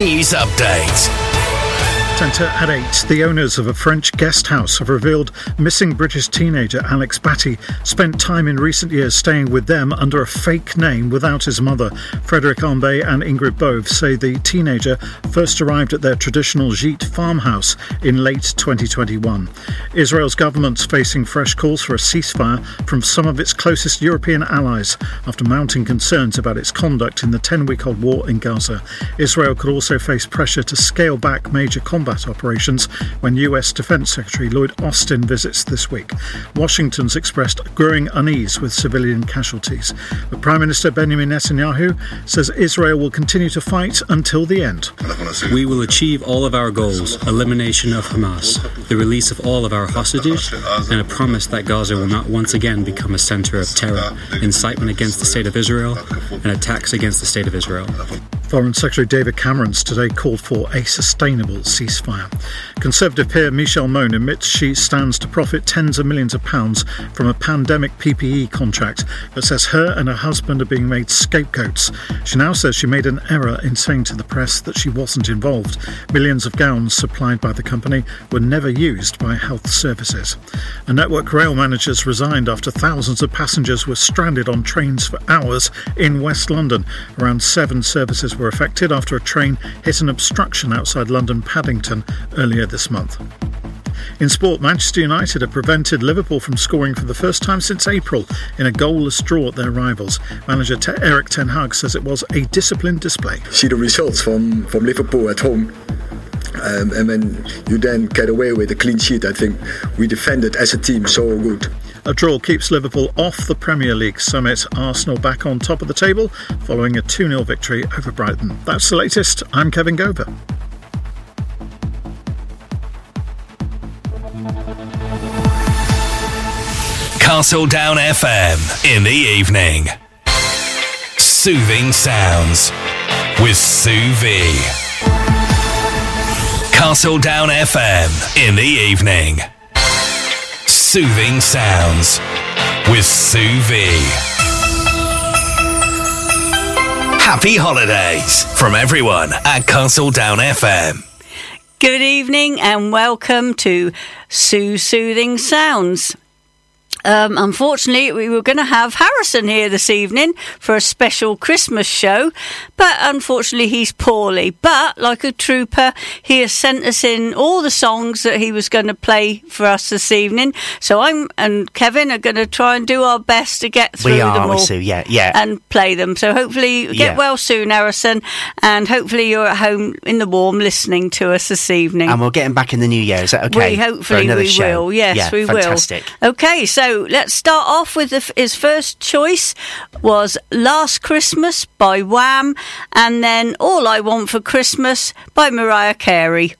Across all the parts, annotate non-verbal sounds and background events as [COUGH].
News update. At 8. The owners of a French guest house have revealed missing British teenager Alex Batty spent time in recent years staying with them under a fake name without his mother. Frederick Ambe and Ingrid Bove say the teenager first arrived at their traditional Gite farmhouse in late 2021. Israel's government's facing fresh calls for a ceasefire from some of its closest European allies after mounting concerns about its conduct in the 10 week old war in Gaza. Israel could also face pressure to scale back major combat combat operations when US Defense Secretary Lloyd Austin visits this week. Washington's expressed growing unease with civilian casualties. But Prime Minister Benjamin Netanyahu says Israel will continue to fight until the end. We will achieve all of our goals elimination of Hamas, the release of all of our hostages, and a promise that Gaza will not once again become a center of terror, incitement against the state of Israel, and attacks against the state of Israel. Foreign Secretary David Cameron's today called for a sustainable ceasefire. Conservative peer Michelle Mone admits she stands to profit tens of millions of pounds from a pandemic PPE contract, but says her and her husband are being made scapegoats. She now says she made an error in saying to the press that she wasn't involved. Millions of gowns supplied by the company were never used by health services. A network rail manager's resigned after thousands of passengers were stranded on trains for hours in West London. Around seven services were affected after a train hit an obstruction outside London Paddington earlier this month. In sport, Manchester United have prevented Liverpool from scoring for the first time since April in a goalless draw at their rivals. Manager Te- Erik Ten Hag says it was a disciplined display. See the results from, from Liverpool at home. Um, and when you then get away with a clean sheet, I think we defended as a team so good. A draw keeps Liverpool off the Premier League summit. Arsenal back on top of the table following a 2 0 victory over Brighton. That's the latest. I'm Kevin Gover. Castle Down FM in the evening. Soothing Sounds with Sue V. Castle Down FM in the evening. Soothing Sounds with Sue V. Happy holidays from everyone at Castle Down FM. Good evening and welcome to Sue Soothing Sounds. Um, unfortunately, we were going to have Harrison here this evening for a special Christmas show, but unfortunately, he's poorly. But like a trooper, he has sent us in all the songs that he was going to play for us this evening. So I'm and Kevin are going to try and do our best to get through We are, them all Sue, yeah, yeah. and play them. So hopefully, get Yeah. well soon, Harrison, and hopefully you're at home in the warm listening to us this evening. And we'll get him back in the new year. Is that okay? We hopefully we show? will. Yes, yeah, we fantastic. will. Okay, so let's start off with the, his first choice was "Last Christmas" by Wham, and then "All I Want for Christmas" by Mariah Carey.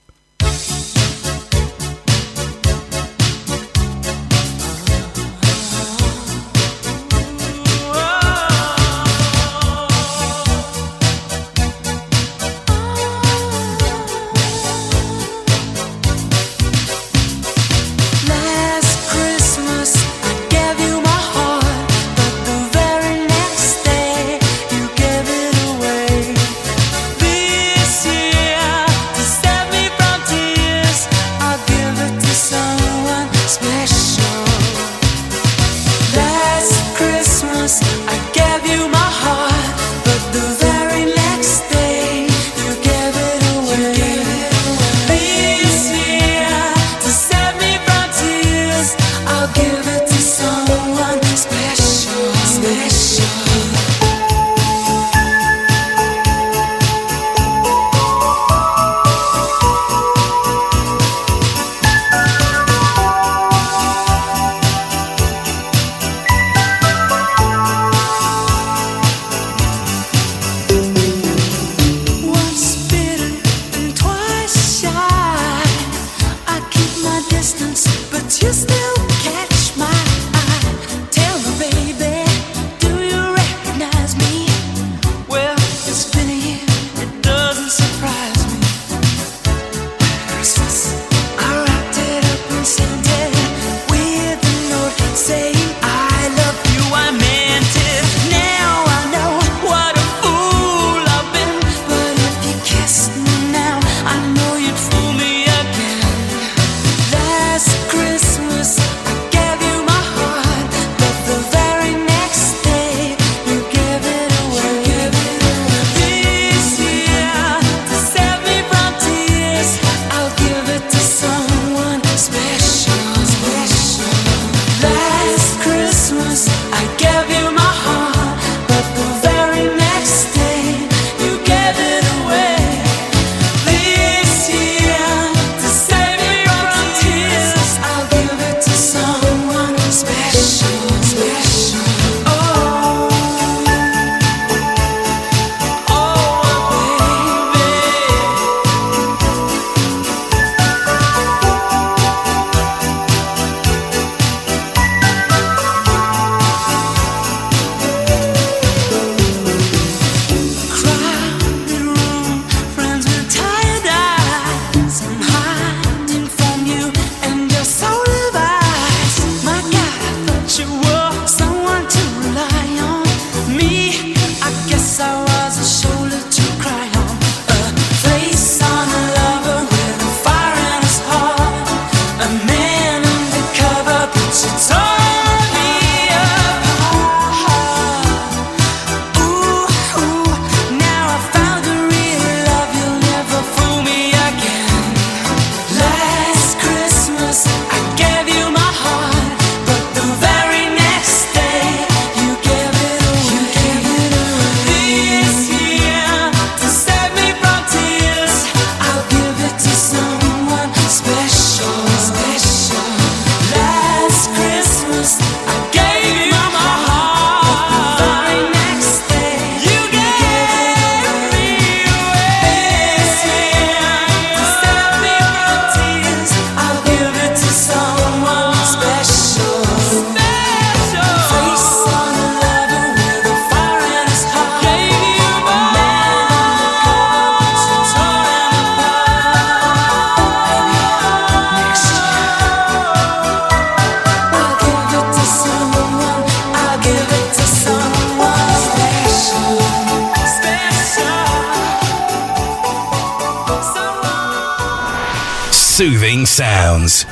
Soothing Sounds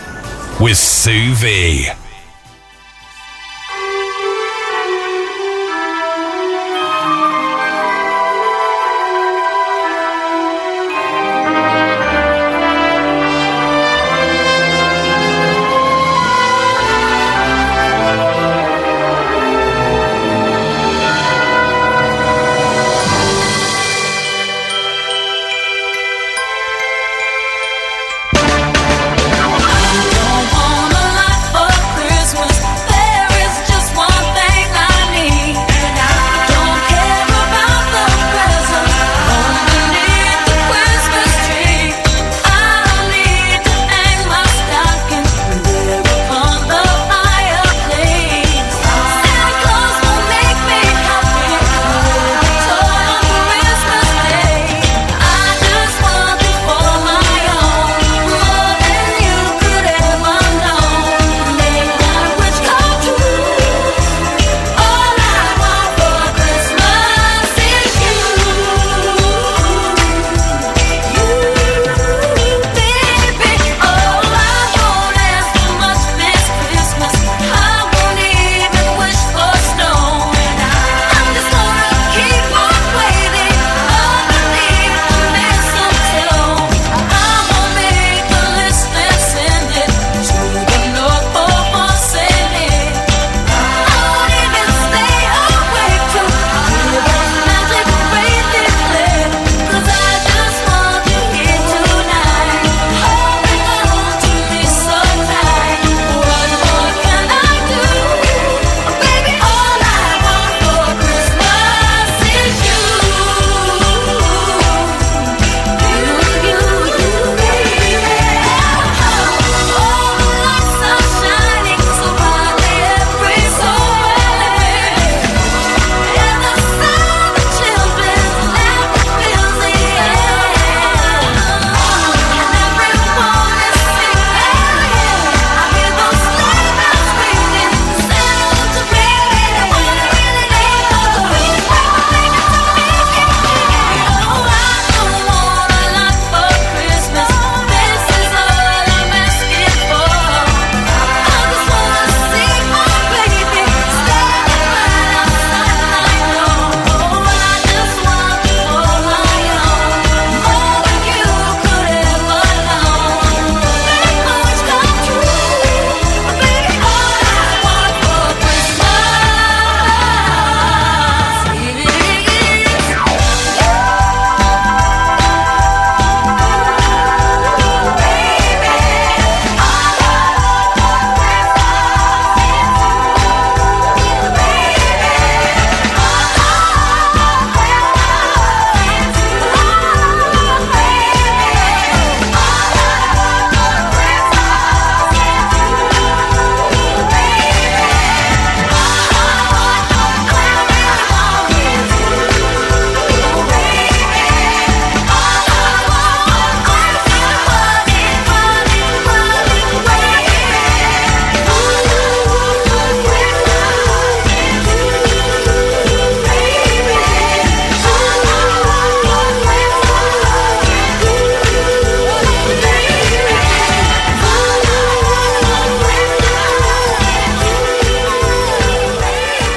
with Sue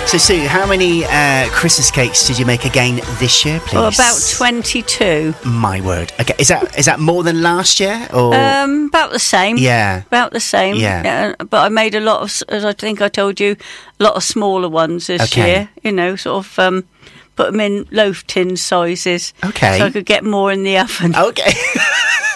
So, Sue, how many uh, Christmas cakes did you make again this year, please? Well, about 22. My word. Okay, is that is that more than last year or? Um, about the same. Yeah. About the same. Yeah. Uh, but I made a lot of, as I think I told you, a lot of smaller ones this Okay. year. You know, sort of um, put them in loaf tin sizes. Okay. So I could get more in the oven. Okay. [LAUGHS]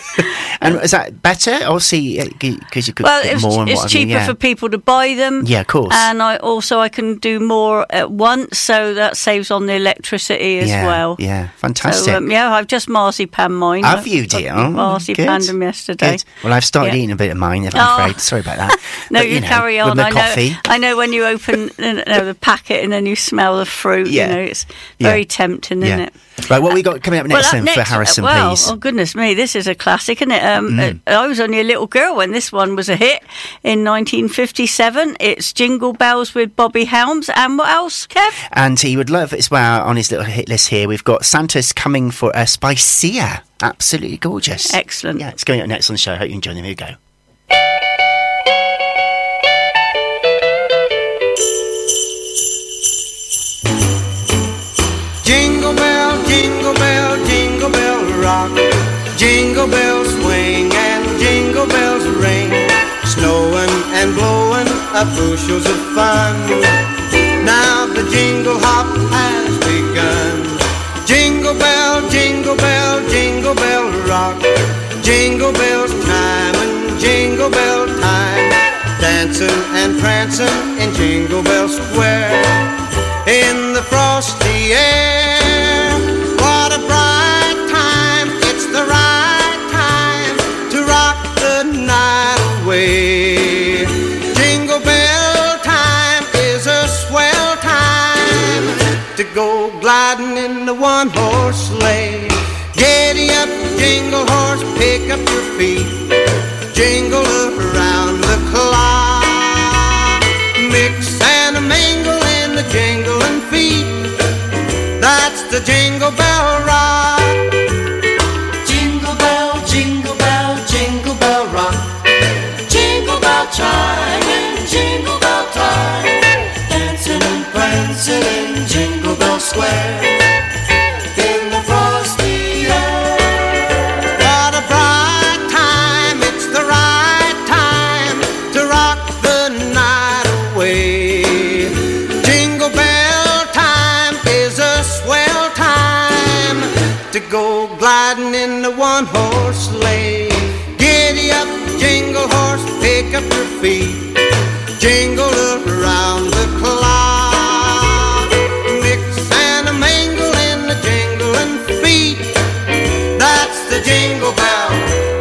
and is that better? Obviously, because you could Well, it's, more it's cheaper yeah. for people to buy them. Yeah, of course. And I also I can do more at once, so that saves on the electricity as yeah, well. Yeah, fantastic. So um, yeah, I've just marzipan mine. Have I've- you, dear? Marzipan them yesterday. Good. Well, I've started Yeah. eating a bit of mine, If I'm Oh. afraid. Sorry about that. [LAUGHS] No, But, you, know, carry on. I know. coffee. I know when you open [LAUGHS] you know, the packet and then you smell the fruit. Yeah. You know, it's very tempting, isn't Yeah. it? Right, what we got coming up next well, up then next, for Harrison, well, please? oh goodness me, this is a classic, isn't it? Um, uh, I was only a little girl when this one was a hit in 1957. It's Jingle Bells with Bobby Helms. And what else, Kev? And he would love as well on his little hit list here. We've got Santa's Coming for Us by Sia. Absolutely gorgeous. Excellent. Yeah, it's going up next on the show. I Hope you enjoy them. Here we go. Up bushels of fun. Now the jingle hop has begun. Jingle bell, jingle bell, jingle bell rock. Jingle bells time and jingle bell time. Dancing and prancing in Jingle Bell Square in the frosty air. Horse sleigh. Giddy up, jingle horse, pick up your feet. Jingle around the clock. Mix and a mingle in the jingling feet. That's the jingle bell rock. Feet. Jingle around the clock. Mix and a mingle in the jingling feet. That's the jingle bell.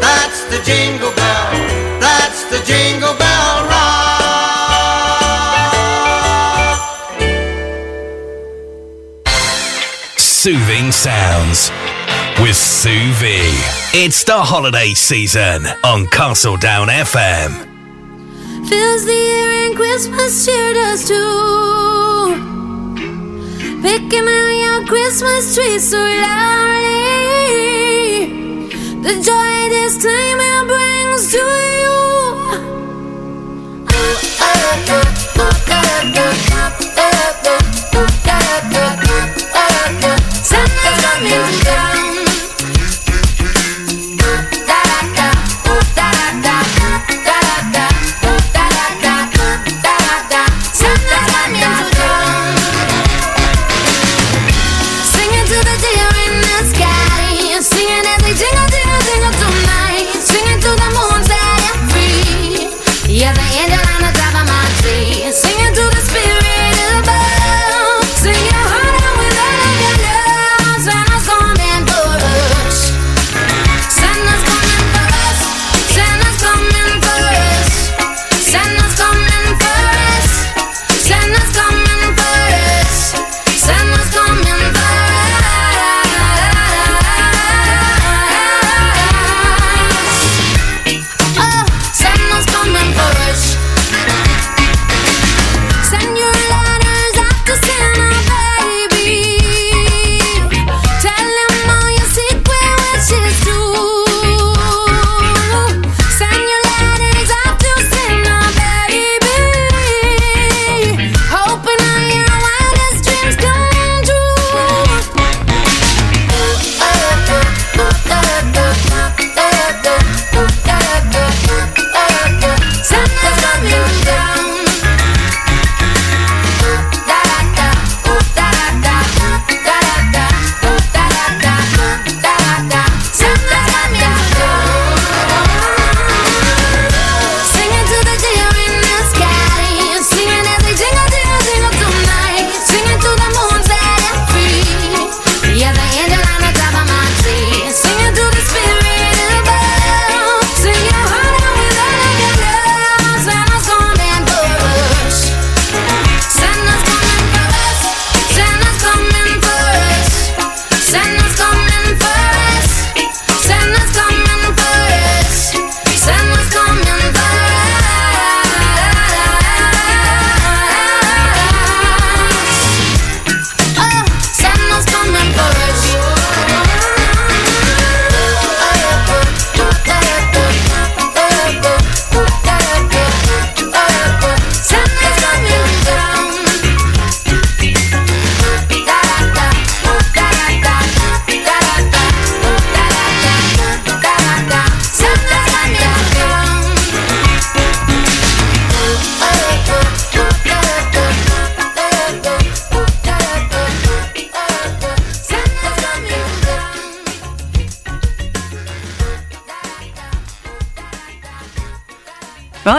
That's the jingle bell. That's the jingle bell rock. Soothing Sounds with Sue V. It's the holiday season on Castledown FM. Fills the air and Christmas cheer does too. Picking out your Christmas tree so loudly. The joy this time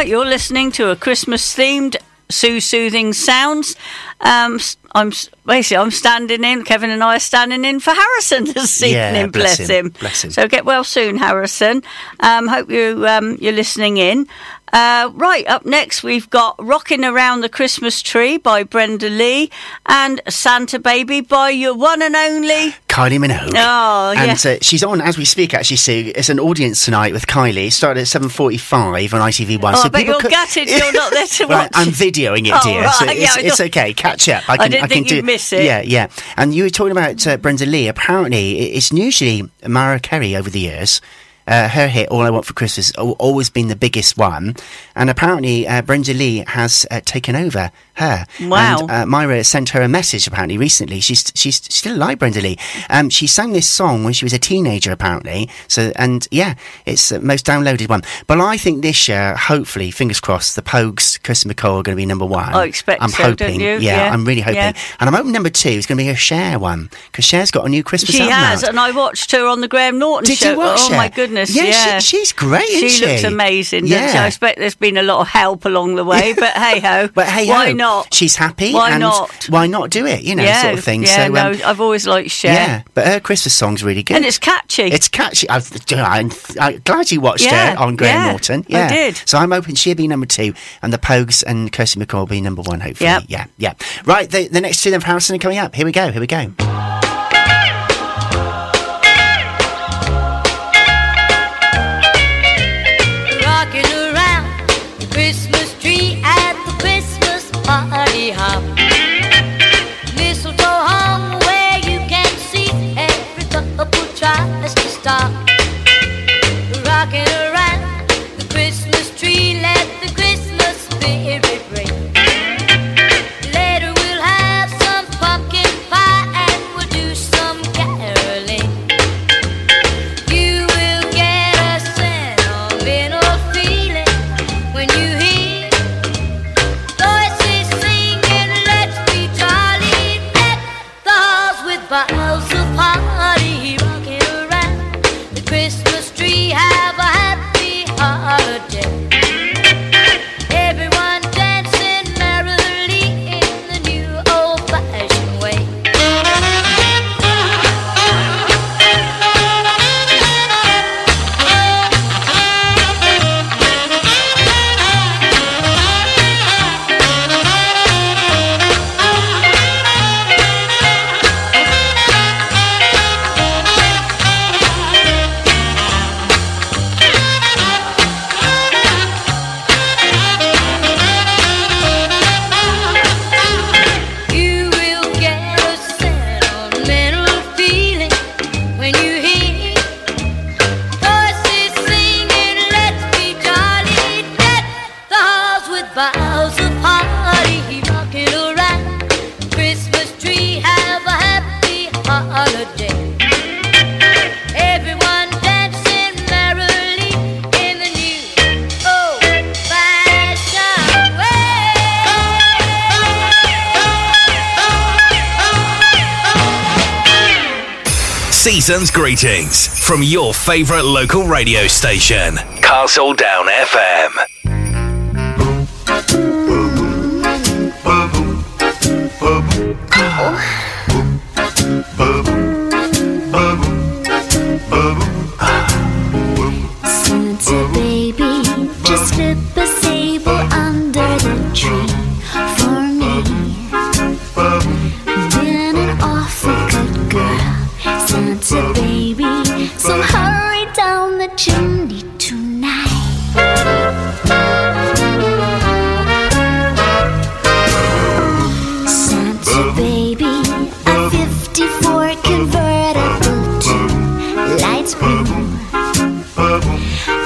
Right, you're listening to a Christmas themed Sue Soothing Sounds. Um, I'm basically I'm standing in. Kevin and I are standing in for Harrison this Yeah, evening. bless Bless, him, him. bless him. So get well soon, Harrison. Um, hope you um, you're listening in. Uh, right up next, we've got "Rocking Around the Christmas Tree" by Brenda Lee and "Santa Baby" by your one and only. Kylie Minogue. Oh, and yeah. uh, she's on as we speak. Actually, Sue, it's an audience tonight with Kylie. Started at seven forty-five on ITV One. Oh, I bet you're could- gutted you're not there to [LAUGHS] Right, watch. I'm videoing it, Oh, dear. right, So it's, I it's okay. Catch up. I I can. didn't can think do. you'd miss it. Yeah, yeah. And you were talking about uh, Brenda Lee. Apparently, it's usually Mariah Carey over the years. Uh, her hit "All I Want for Christmas" has always been the biggest one, and apparently uh, Brenda Lee has uh, taken over her. Wow. And, uh, Mariah sent her a message apparently recently. She's she's still like Brenda Lee. Um, she sang this song when she was a teenager apparently. So and yeah, it's the most downloaded one. But I think this year, hopefully, fingers crossed, the Pogues, Kirsty MacColl are going to be number one. I expect I'm so, hoping. Yeah, Yeah, I'm really hoping. yeah. And I'm hoping number two is going to be her Cher one because Cher's got a new Christmas She album has, out. and I watched her on the Graham Norton Did show. you watch oh her? my goodness! Yeah, Yeah, she- she's great, She isn't looks she? amazing. doesn't she? Yeah. I expect there's been a lot of help along the way, [LAUGHS] but hey ho. But hey, why not? She's happy. Why and not? Why not do it? You know, yeah, sort of thing. Yeah, so, no, um, I've always liked Cher. yeah, but her Christmas song's really good. and it's catchy. It's catchy. I've, I'm, I'm glad you watched Yeah, her on Graham yeah, Norton. I Yeah, did. So I'm hoping she'll be number two, and the Pogues and Kirsty MacColl will be number one. Hopefully, Yep. yeah, yeah. Right, the, the next two then for Harrison are coming up. Here we go. Here we go. Season's greetings from your favourite local radio station, Castle Down FM. I'll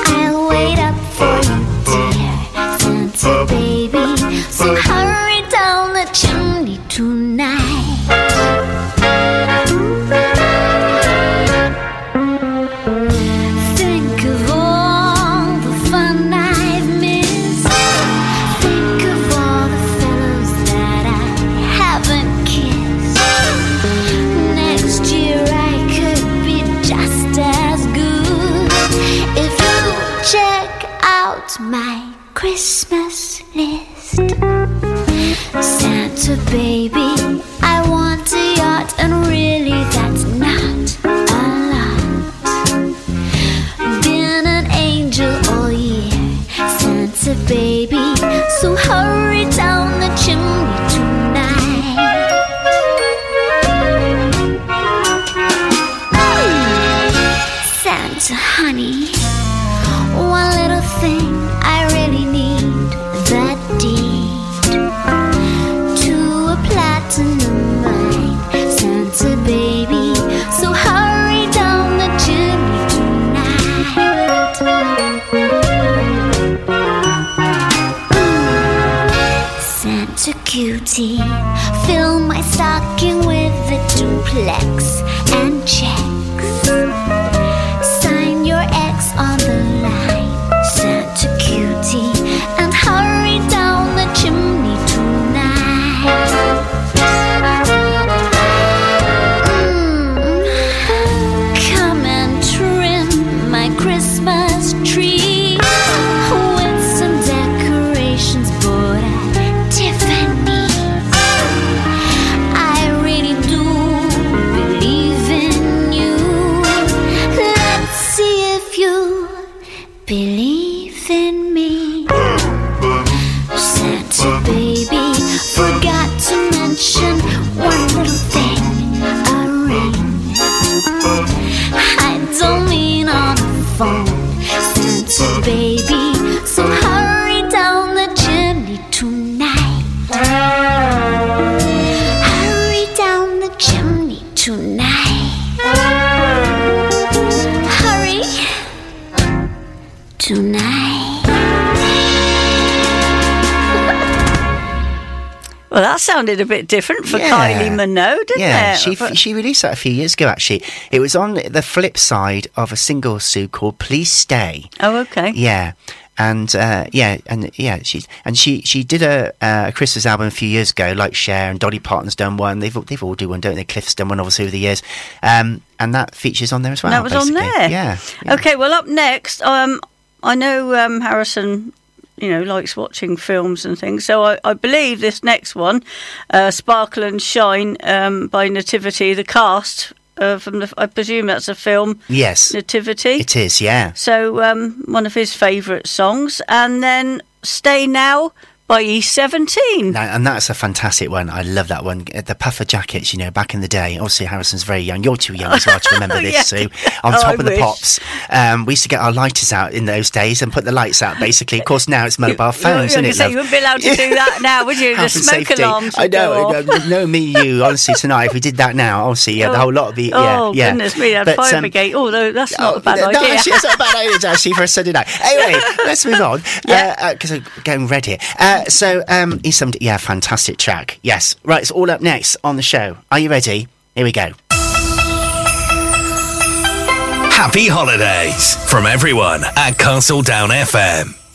sounded a bit different for Yeah. Kylie Minogue, didn't yeah, it? she But- she released that a few years ago. Actually, it was on the flip side of a single Sue called "Please Stay." oh, okay. Yeah, and uh, yeah, and yeah, she and she she did a, uh, a Christmas album a few years ago, like Cher and Dolly Parton's done one. They've all- they've all do one, don't they? Cliff's done one, obviously over the years, um, and that features on there as well. that was on there. Yeah. yeah. Okay, well, up next, um, I know um, Harrison, you know, likes watching films and things. So I, I believe this next one, uh, Sparkle and Shine um, by Nativity, the cast uh, from the, I presume that's a film, Yes, Nativity. it is. Yeah. So um, one of his favourite songs, and then Stay Now by E17. No, and that's a fantastic one. I love that one. Uh, The puffer jackets, you know, back in the day. Obviously, Harrison's very young. You're too young as well to remember [LAUGHS] this, Yeah. Sue. On Oh, top I of the pops, um, we used to get our lighters out in those days and put the lights out. Basically, of course, now it's [LAUGHS] mobile phones, you, isn't it? say you wouldn't be allowed to do that now, would you? [LAUGHS] The smoke safety. alarms. I know. No, no, me, you. Honestly, tonight, if we did that now, honestly, yeah, the whole lot of the. Yeah, oh yeah. goodness me, But, fire um, brigade. Oh no, that's not Oh, a bad no, idea. actually, it's not a bad idea, actually, for a Sunday night. Anyway, let's move on. Yeah. Because I'm getting red here. Uh, so, um, he's some, yeah, fantastic track. Yes. Right, it's all up next on the show. Are you ready? Here we go. Happy holidays from everyone at Castle Down FM.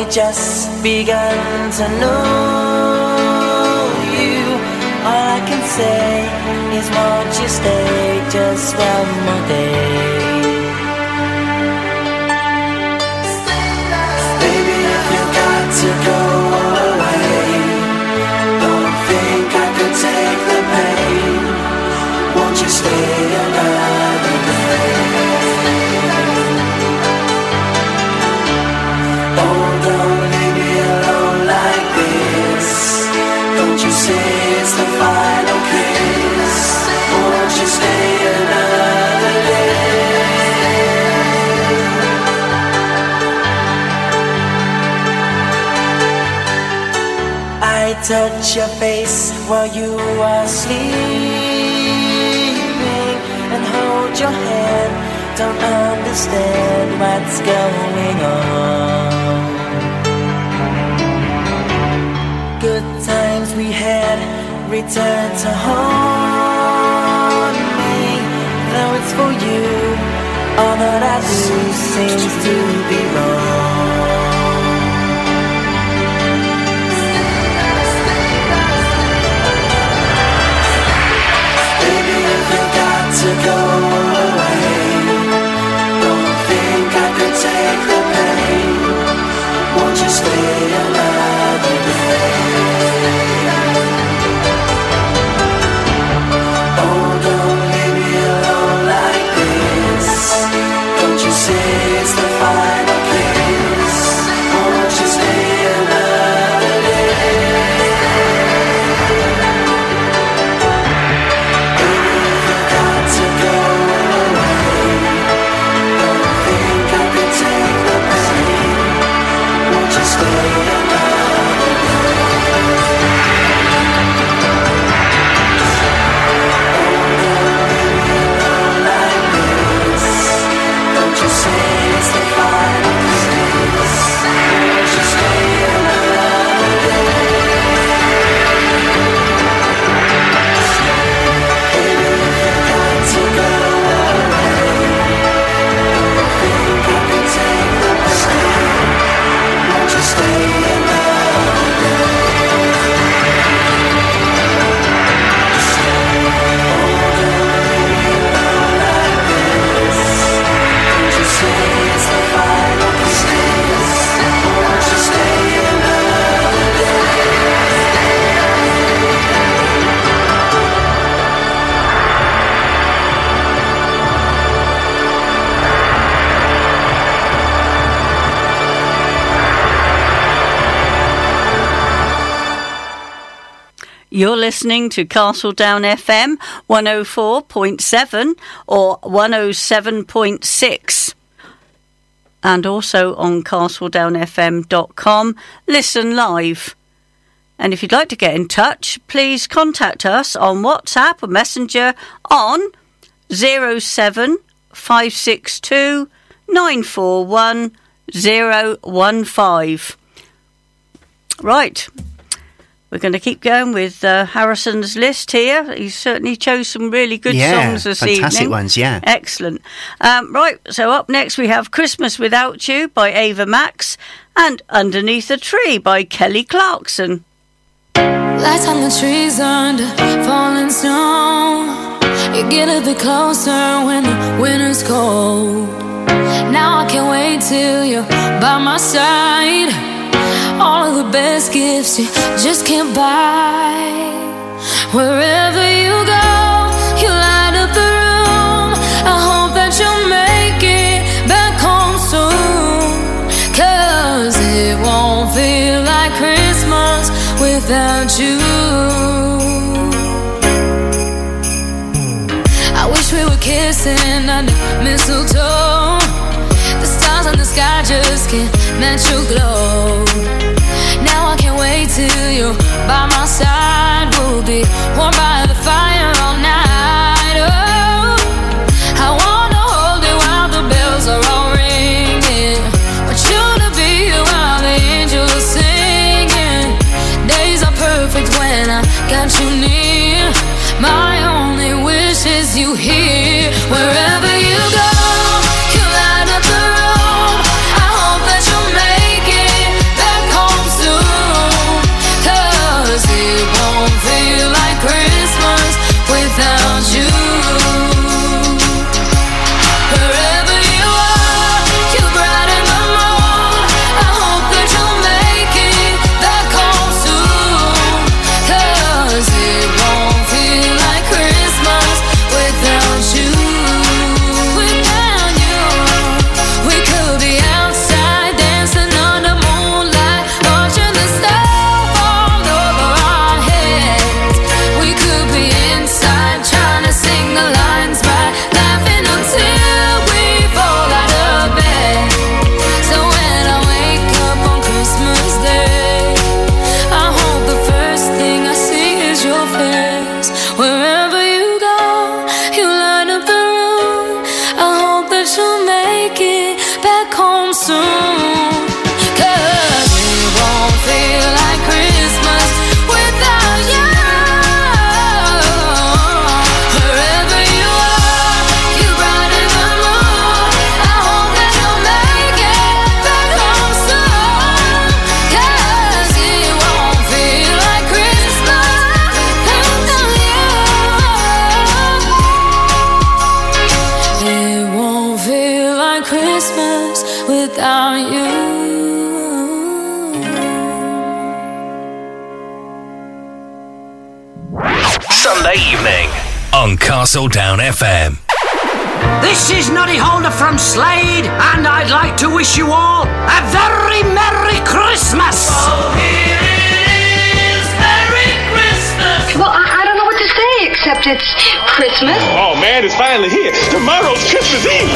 Only just begun to know you. All I can say is, won't you stay just one more day? Touch your face while you are sleeping and hold your hand. Don't understand what's going on. Good times we had return to haunt me. Though it's for you, all that I do seems to be wrong. Stay another You're listening to Castledown FM 104.7 or 107.6 and also on castledownfm.com. Listen live. And if you'd like to get in touch, please contact us on WhatsApp or Messenger on 07562 941 015. Right. We're going to keep going with uh, Harrison's list here. He certainly chose some really good Yeah, songs this fantastic evening. Fantastic ones, yeah. Excellent. Um, right, so up next we have Christmas Without You by Ava Max and Underneath the Tree by Kelly Clarkson. Lights on the trees under falling snow. You get a bit closer when the winter's cold. Now I can't wait till you're by my side all of the best gifts you just can't buy. Wherever you go, you light up the room. I hope that you'll make it back home soon. Cause it won't feel like Christmas without you. I wish we were kissing under mistletoe. The stars in the sky just Natural glow. Now I can't wait till you're by my side. Down FM. This is Noddy Holder from Slade, and I'd like to wish you all a very Merry Christmas! Oh, here it is, Merry Christmas! Well, I, I don't know what to say except it's Christmas. Oh, man, it's finally here. Tomorrow's Christmas Eve!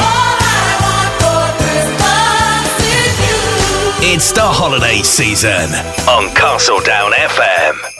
It's the holiday season on Castledown FM.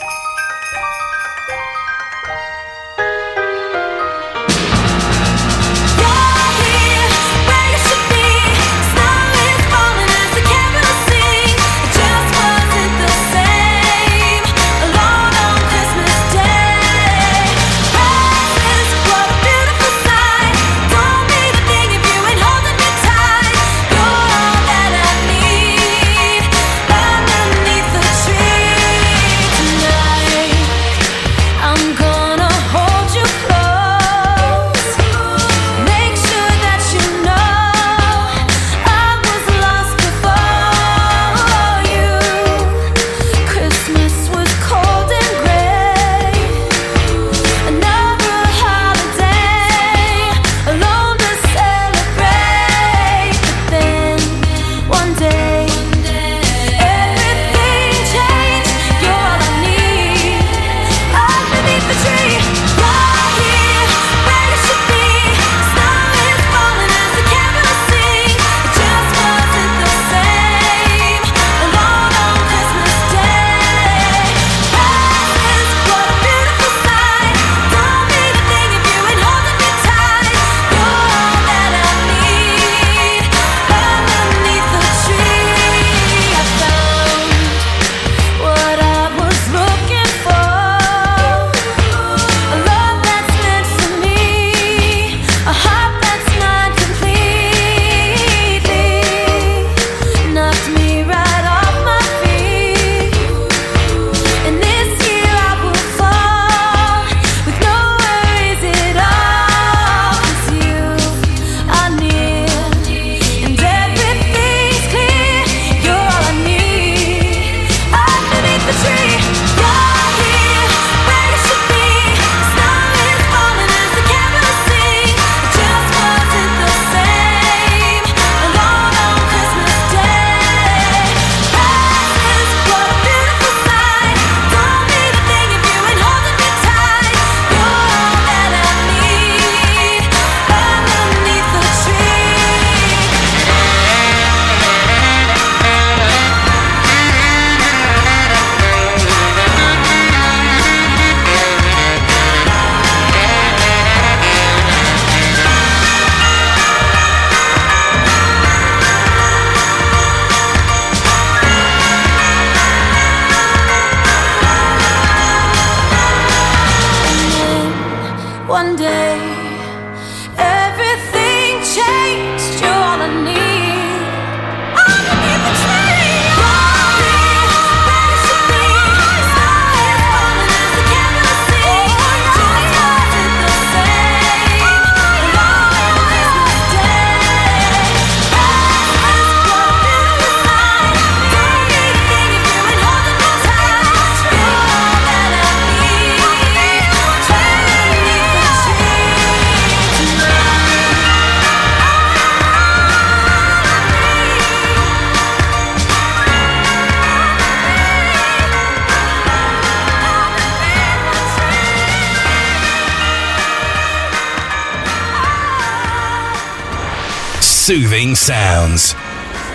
Soothing Sounds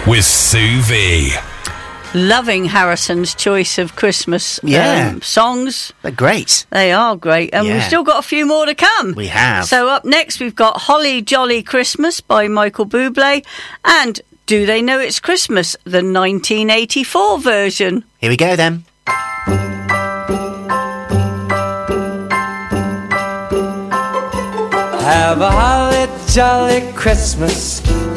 with Sue V. Loving Harrison's choice of Christmas Yeah. um, songs. They're great. They are great. And we've still got a few more to come. We have. So up next, we've got Holly Jolly Christmas by Michael Bublé and Do They Know It's Christmas, the 1984 version. Here we go then. Have a holly jolly Christmas.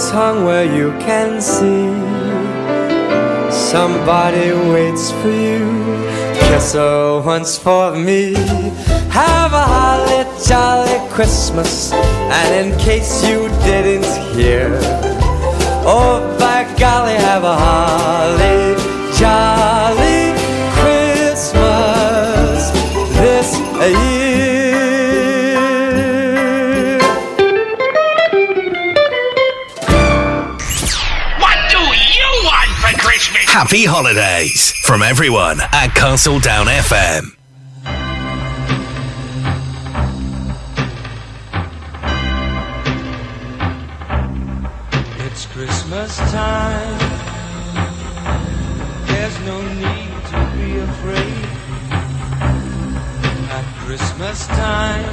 Mistletoe hung where you can see. Somebody waits for you. Kiss once for me. Have a holly jolly Christmas. And in case you didn't hear, oh, by golly, have a holly jolly Happy holidays from everyone at Castledown FM. It's Christmas time. There's no need to be afraid. At Christmas time,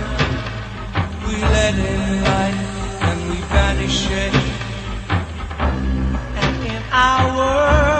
we let in light and we banish shade. And in our world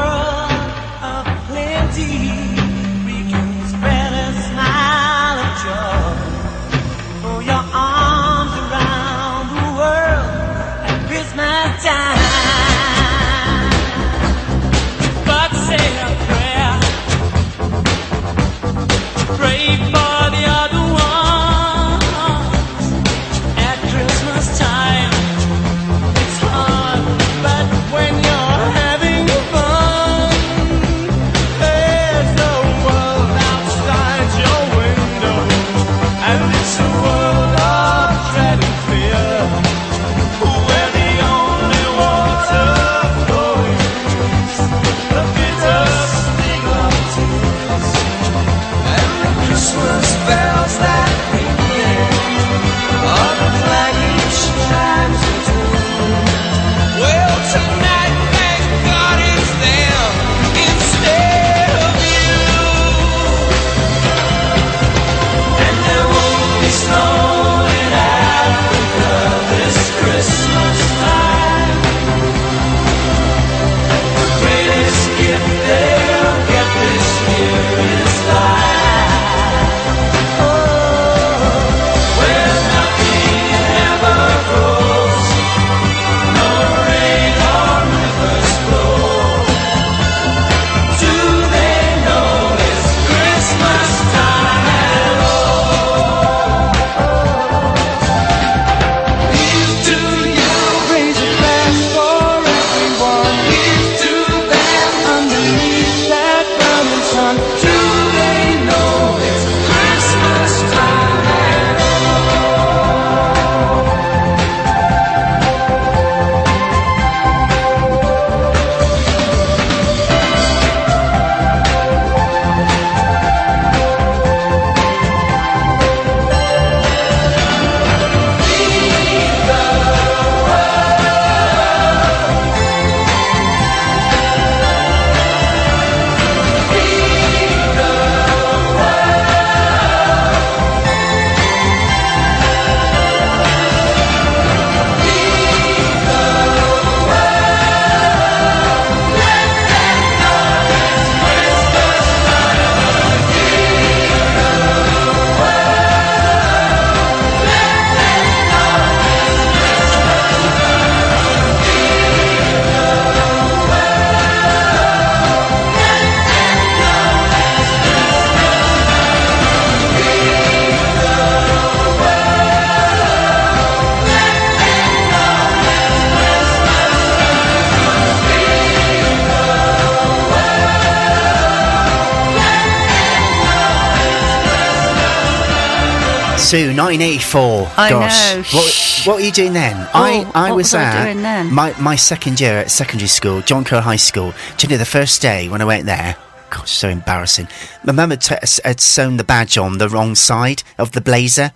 1984. I Gosh. know. What, what were you doing then? Oh, I, I what was was I at? My, my second year at secondary school, John Kerr High School. Do you know the first day when I went there? Gosh, so embarrassing. My mum had, t- had sewn the badge on the wrong side of the blazer.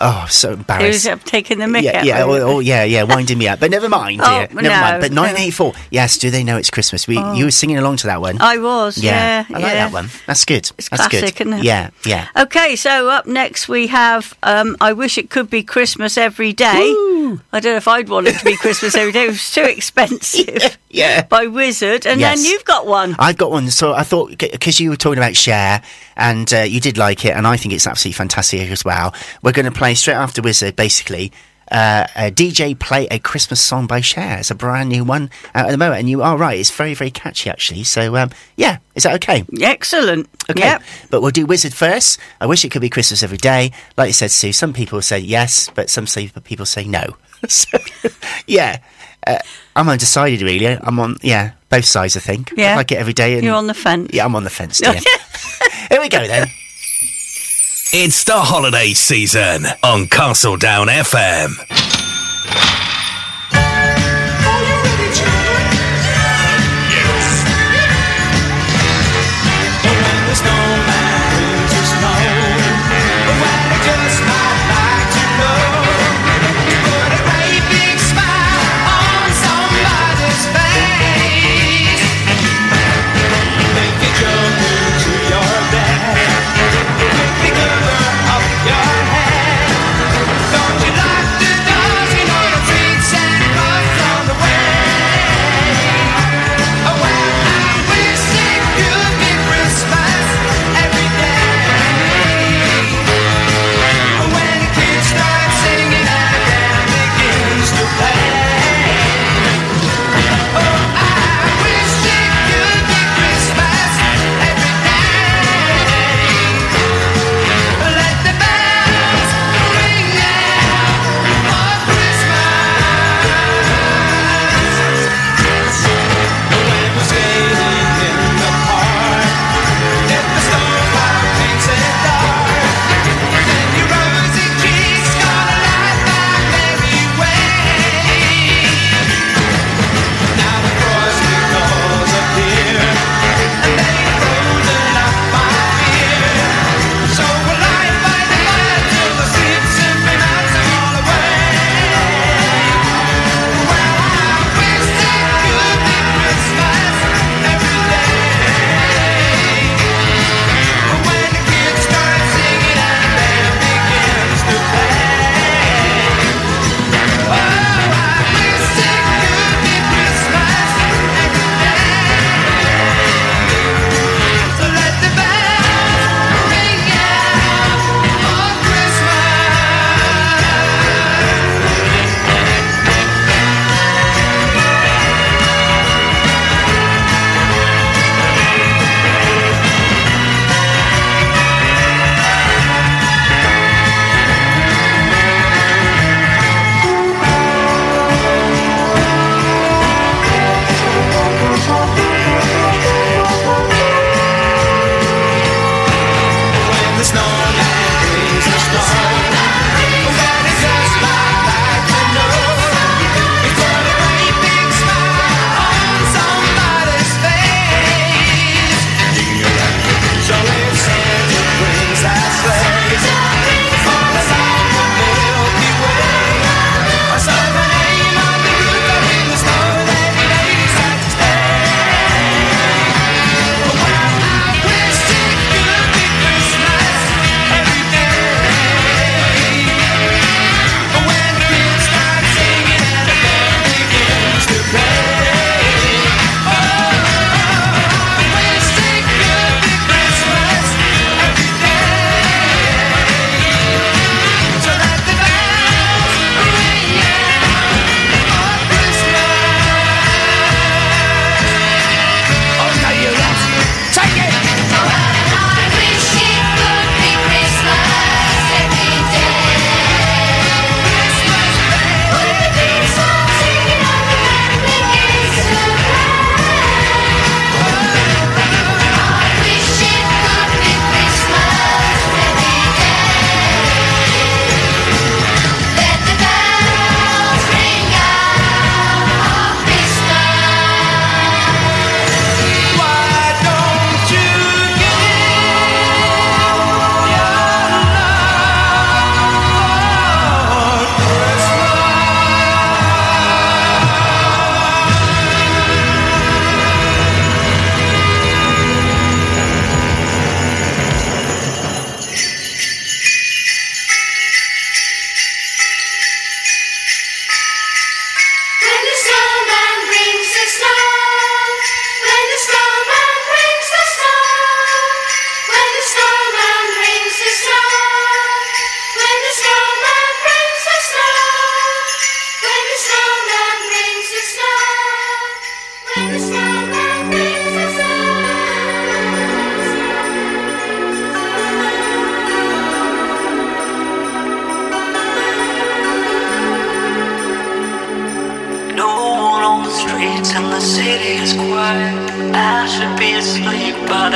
Oh, so He was embarrassing. uh, taking the mick Yeah, out yeah, oh, oh, yeah, yeah, winding me up. But never mind, Oh, dear. Never mind. no, But no. 1984, yes, do they know it's Christmas? We, Oh. You were singing along to that one. I was, yeah. I like yeah. that one. That's good. It's That's classic, good. isn't it? Yeah, yeah. Okay, so up next we have um, I Wish It Could Be Christmas Every Day. I don't know if I'd want it to be [LAUGHS] Christmas every day. It was too expensive. [LAUGHS] yeah. By Wizzard. And Yes. then you've got one. I've got one. So I thought because you were talking about Cher and uh, you did like it, and I think it's absolutely fantastic as well. We're going to play straight after Wizzard, basically. Uh, a DJ play a Christmas song by Cher. It's a brand new one out at the moment, and you are right. It's very, very catchy, actually. So, um, yeah, is that okay? Excellent. Okay, Yep. but we'll do Wizzard first. I wish it could be Christmas every day. Like you said, Sue, some people say yes, but some say, people say no. [LAUGHS] so, yeah, uh, I'm undecided, really. I'm on, yeah, both sides, I think. Yeah. I like it every day. And, You're on the fence. Yeah, I'm on the fence. [LAUGHS] Here we go, then. It's the holiday season on Castledown FM.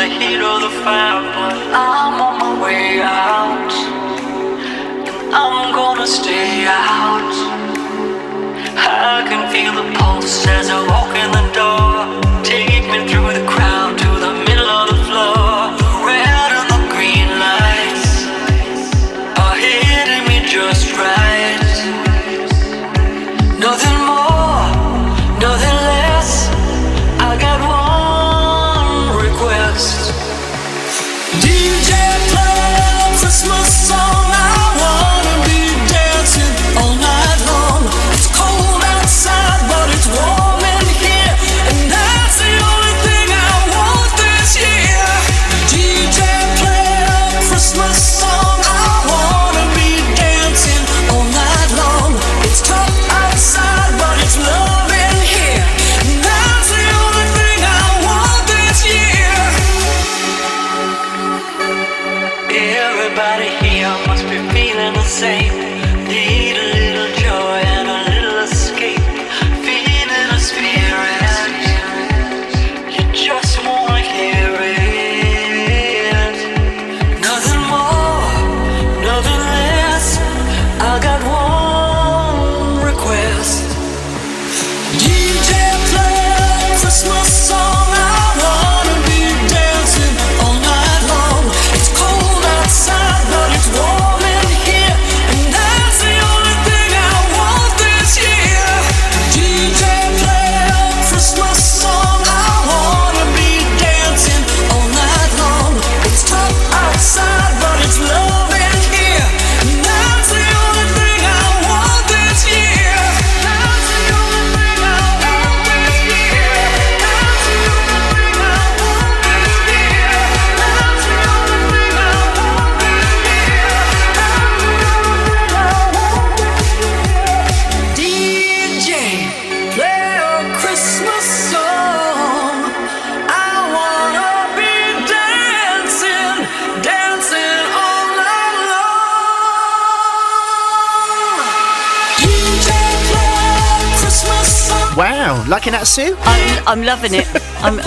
The heat of the fire,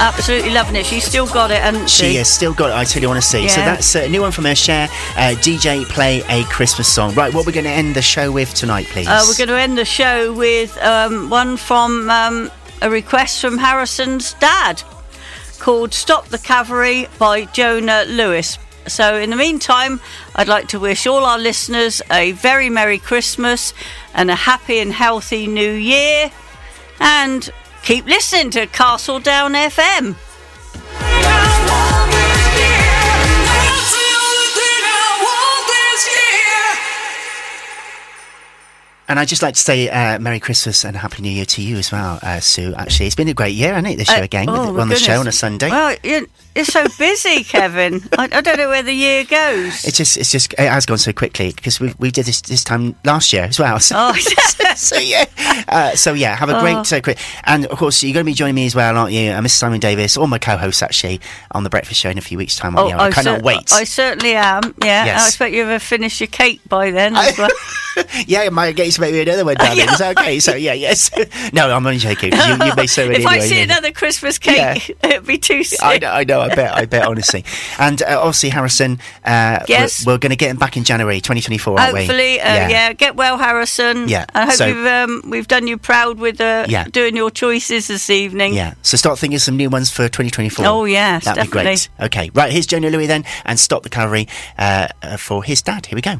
absolutely loving it. She's still got it, hasn't she? She has still got it, I tell you want to see. So that's a new one from her Cher. Uh, DJ play a Christmas song. Right, what we're going to end the show with tonight, please? Uh, we're going to end the show with um, one from um, a request from Harrison's dad called Stop the Cavalry by Jona Lewie. So, in the meantime, I'd like to wish all our listeners a very Merry Christmas and a happy and healthy New Year. And keep listening to Castledown FM. And I'd just like to say uh, Merry Christmas and Happy New Year to you as well, uh, Sue. Actually, it's been a great year, hasn't it, this year Uh, again? oh, on the show on a Sunday. Well, you're so busy, Kevin. I, I don't know where the year goes. It's just, it's just, it has gone so quickly because we we did this this time last year as well. So, [LAUGHS] Oh, [LAUGHS] so yeah, uh, so yeah, have a great, Oh. uh, great, and of course you're going to be joining me as well, aren't you? Uh, Mrs. Simon Davis, all my co-hosts actually on the Breakfast Show in a few weeks' time. aren't you? I, cannot cer- wait. Oh, I certainly am. Yeah, Yes. I expect you have finished your cake by then. As [LAUGHS] well. yeah, I might get you to make me another one, darling. Is that okay? So yeah, yes. no, I'm only joking. You, you may so many if I see yeah. another Christmas cake, it'd be too soon. I know, I know, I bet, I bet, honestly. And uh, obviously, Harrison, uh, Yes. we're, we're going to get him back in January 2024, aren't we? Hopefully, uh, yeah. Get well, Harrison. Yeah, I hope so- we've um, we've done you proud with uh, Yeah. doing your choices this evening. Yeah, so start thinking some new ones for 2024. Oh, yes, That'd be great. Okay, right, here's Jona Lewie then, and Stop the Cavalry uh, uh, for his dad. Here we go.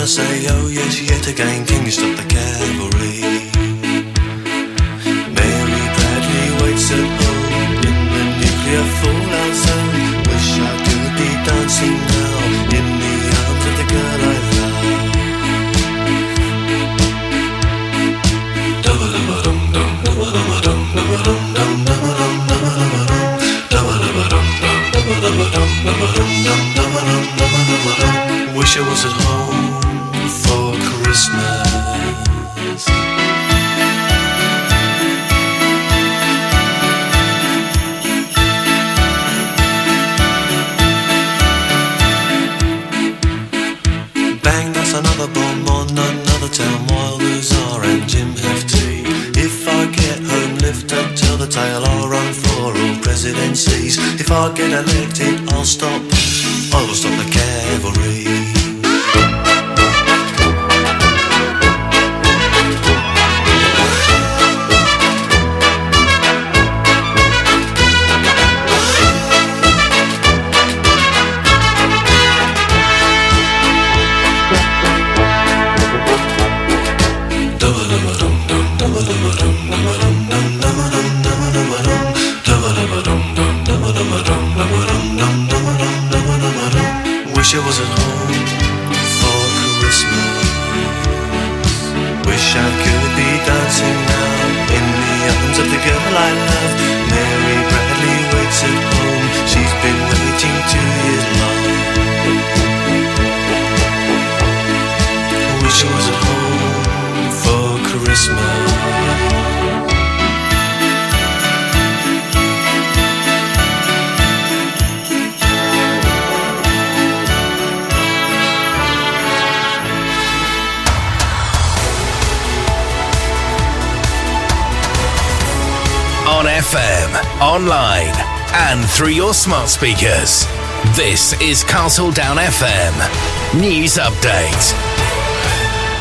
I say, oh yes, yet again, King stopped the cavalry. Mary Bradley waits at home in the nuclear fallout zone. Wish I could be dancing now in the arms of the girl I love. Wish I was at through your smart speakers. This is Castledown FM News Update.